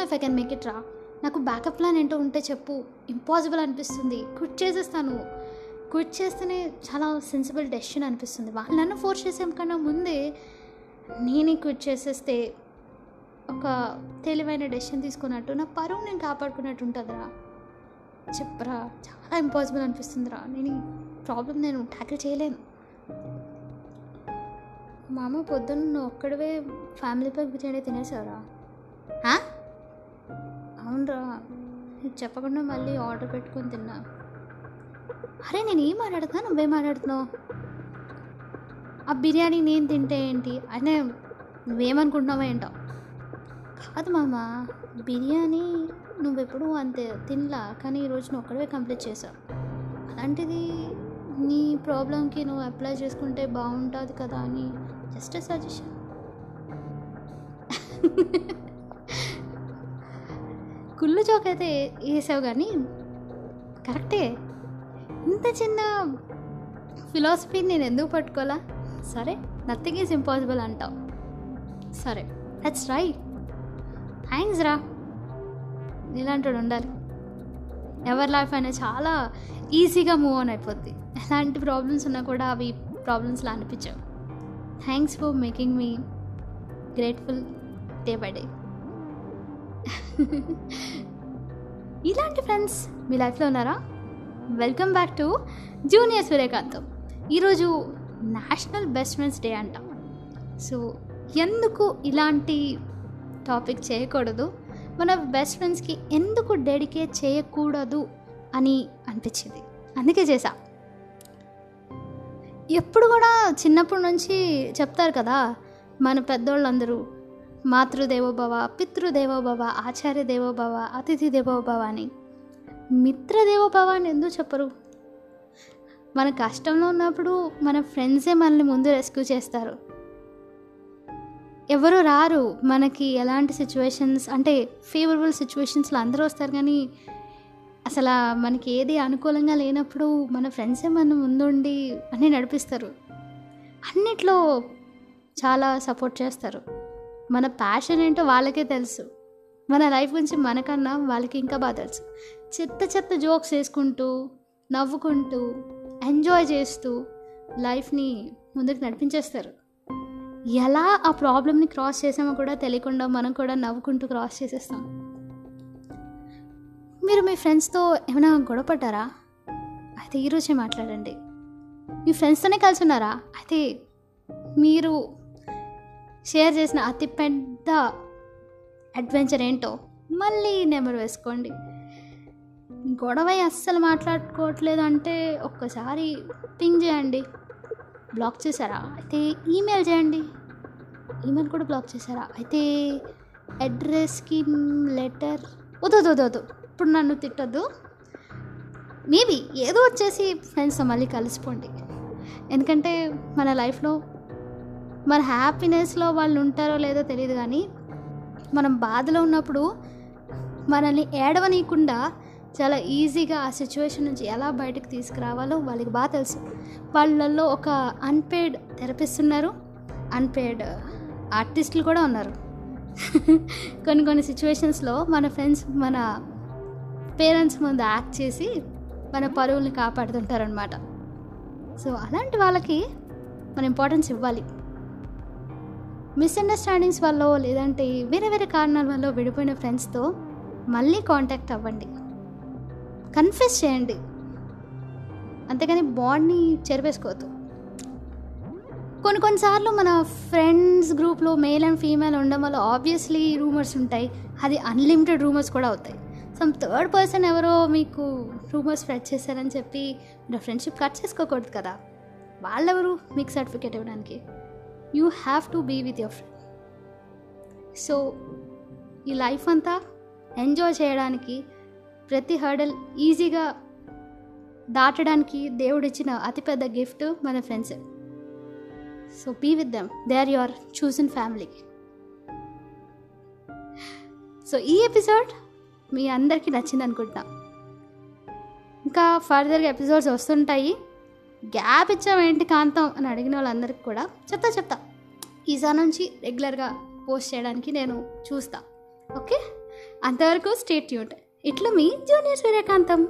No if I can make it రా. నాకు backup plan ఏంటో ఉంటే చెప్పు. ఇంపాసిబుల్ అనిపిస్తుంది. క్విట్ చేసేస్తాను. క్విట్ చేస్తేనే చాలా సెన్సిబుల్ డెసిషన్ అనిపిస్తుంది. వాళ్ళు నన్ను ఫోర్స్ చేసాం కన్నా ముందే నేనే క్విట్ చేసేస్తే ఒక తెలివైన డెసిషన్ తీసుకున్నట్టు నా పరువు నేను కాపాడుకున్నట్టు ఉంటుందిరా. చెప్పరా చాలా ఇంపాసిబుల్ అనిపిస్తుందిరా. నేను ఈ ప్రాబ్లం నేను ట్యాకిల్ చేయలేను. మా అమ్మ పొద్దున్న ఒక్కడవే ఫ్యామిలీ ప్యాక్ బిర్యానీ తినేసావురా. చెప్పకుండా మళ్ళీ ఆర్డర్ పెట్టుకొని తిన్నా. అరే నేను ఏం మాట్లాడుతున్నా? నువ్వేం మాట్లాడుతున్నావు? ఆ బిర్యానీ నేను తింటే ఏంటి? అనే నువ్వేమనుకుంటున్నావా ఏంటో. కాదు మామ బిర్యానీ నువ్వెప్పుడు అంతే తినలా కానీ ఈరోజు నువ్వు ఒక్కడే కంప్లీట్ చేసావు. అలాంటిది నీ ప్రాబ్లంకి నువ్వు అప్లై చేసుకుంటే బాగుంటుంది కదా అని జస్ట్ సజెషన్ కుళ్ళు జోక్ అయితే వేసావు కానీ కరెక్టే. ఇంత చిన్న ఫిలాసఫీని నేను ఎందుకు పట్టుకోవాలా? సరే నథింగ్ ఈజ్ ఇంపాసిబుల్ అంటావు. సరే దట్స్ రైట్ థ్యాంక్స్ రా. ఇలాంటి ఉండాలి. ఎవరి లైఫ్ అయినా చాలా ఈజీగా మూవ్ ఆన్ అయిపోద్ది. ఎలాంటి ప్రాబ్లమ్స్ ఉన్నా కూడా అవి ప్రాబ్లమ్స్లా అనిపించవు. Thanks for making me grateful day by day ఇలాంటి ఫ్రెండ్స్ మీ లైఫ్లో ఉన్నారా? Welcome back to junior Suryakantham ఈరోజు నేషనల్ బెస్ట్ ఫ్రెండ్స్ డే అంట. సో ఎందుకు ఇలాంటి టాపిక్ చేయకూడదు? మన బెస్ట్ ఫ్రెండ్స్కి ఎందుకు డెడికేట్ చేయకూడదు అని అనిపించింది. అందుకే చేసా ఎప్పుడు కూడా చిన్నప్పటి నుంచి చెప్తారు కదా మన పెద్దోళ్ళందరూ మాతృదేవోభవ పితృదేవోభవ ఆచార్య దేవోభవ అతిథి దేవోభవ అని. మిత్రదేవోభవ అని ఎందుకు చెప్పరు? మన కష్టంలో ఉన్నప్పుడు మన ఫ్రెండ్సే మనల్ని ముందు రెస్క్యూ చేస్తారు. ఎవరు రారు మనకి ఎలాంటి సిచ్యువేషన్స్ అంటే ఫేవరబుల్ సిచ్యువేషన్స్లో అందరూ వస్తారు కానీ అసలు మనకి ఏది అనుకూలంగా లేనప్పుడు మన ఫ్రెండ్సే మన ముందుండి అన్నీ నడిపిస్తారు. అన్నిట్లో చాలా సపోర్ట్ చేస్తారు. మన ప్యాషన్ ఏంటో వాళ్ళకే తెలుసు. మన లైఫ్ గురించి మనకన్నా వాళ్ళకి ఇంకా బాగా తెలుసు. చెత్త చెత్త జోక్స్ వేసుకుంటూ నవ్వుకుంటూ ఎంజాయ్ చేస్తూ లైఫ్ని ముందుకు నడిపించేస్తారు. ఎలా ఆ ప్రాబ్లమ్ని క్రాస్ చేసామో కూడా తెలియకుండా మనం కూడా నవ్వుకుంటూ క్రాస్ చేసేస్తాం. మీరు మీ ఫ్రెండ్స్తో ఏమైనా గొడవపడ్డారా అయితే ఈరోజే మాట్లాడండి. మీ ఫ్రెండ్స్తోనే కలిసి ఉన్నారా? అయితే మీరు షేర్ చేసిన అతి పెద్ద అడ్వెంచర్ ఏంటో మళ్ళీ నెంబర్ వేసుకోండి. గొడవ అస్సలు మాట్లాడుకోవట్లేదు అంటే ఒక్కసారి పింగ్ చేయండి. బ్లాక్ చేశారా? అయితే ఈమెయిల్ చేయండి. ఈమెయిల్ కూడా బ్లాక్ చేశారా? అయితే అడ్రస్కి లెటర్ వద్దు వద్దు. ఇప్పుడు నన్ను తిట్టద్దు. మేబీ ఏదో వచ్చేసి ఫ్రెండ్స్తో మళ్ళీ కలిసిపోండి. ఎందుకంటే మన లైఫ్లో మన హ్యాపీనెస్లో వాళ్ళు ఉంటారో లేదో తెలియదు కానీ మనం బాధలో ఉన్నప్పుడు మనల్ని ఏడవనీయకుండా చాలా ఈజీగా ఆ సిచ్యువేషన్ నుంచి ఎలా బయటకు తీసుకురావాలో వాళ్ళకి బాగా తెలుసు. వాళ్ళల్లో ఒక అన్పేడ్ థెరపిస్ట్ ఉన్నారు. అన్పేడ్ ఆర్టిస్టులు uh, కూడా ఉన్నారు. కొన్ని కొన్ని సిచ్యువేషన్స్లో మన ఫ్రెండ్స్ మన పేరెంట్స్ ముందు యాక్ట్ చేసి మన పరువుల్ని కాపాడుతుంటారనమాట సో అలాంటి వాళ్ళకి మన ఇంపార్టెన్స్ ఇవ్వాలి. మిస్అండర్స్టాండింగ్స్ వల్ల లేదంటే వేరే వేరే కారణాల వల్ల విడిపోయిన ఫ్రెండ్స్తో మళ్ళీ కాంటాక్ట్ అవ్వండి. కన్ఫ్యూస్ చేయండి. అంతేగాని బాండ్ని చెరిపేసుకోవద్దు. కొన్ని కొన్నిసార్లు మన ఫ్రెండ్స్ గ్రూప్లో మేల్ అండ్ ఫీమేల్ ఉండడం వల్ల ఆబ్వియస్లీ రూమర్స్ ఉంటాయి. అది అన్లిమిటెడ్ రూమర్స్ కూడా అవుతాయి. సమ్ థర్డ్ పర్సన్ ఎవరో మీకు రూమర్స్ స్ప్రెడ్ చేశారని చెప్పి మీరు ఫ్రెండ్షిప్ కట్ చేసుకోకూడదు కదా. వాళ్ళెవరు? మీకు సర్టిఫికేట్ ఇవ్వడానికి. You have to be with your friend so ఈ లైఫ్ అంతా ఎంజాయ్ చేయడానికి ప్రతి హర్డల్ ఈజీగా దాటడానికి దేవుడిచ్చిన అతిపెద్ద గిఫ్ట్ మన friends so be with them they are your చూసిన ఫ్యామిలీ సో ఈ ఎపిసోడ్ మీ అందరికీ నచ్చింది అనుకుంటున్నా ఇంకా ఫర్దర్గా ఎపిసోడ్స్ వస్తుంటాయి. గ్యాప్ ఇచ్చామేంటి కాంతం అని అడిగిన వాళ్ళందరికీ కూడా చెప్తా చెప్తా. ఈసారి నుంచి రెగ్యులర్గా పోస్ట్ చేయడానికి నేను చూస్తా. ఓకే? అంతవరకు స్టేట్ ట్యూట్ ఇట్లా మీ జూనియర్ సూర్యకాంతం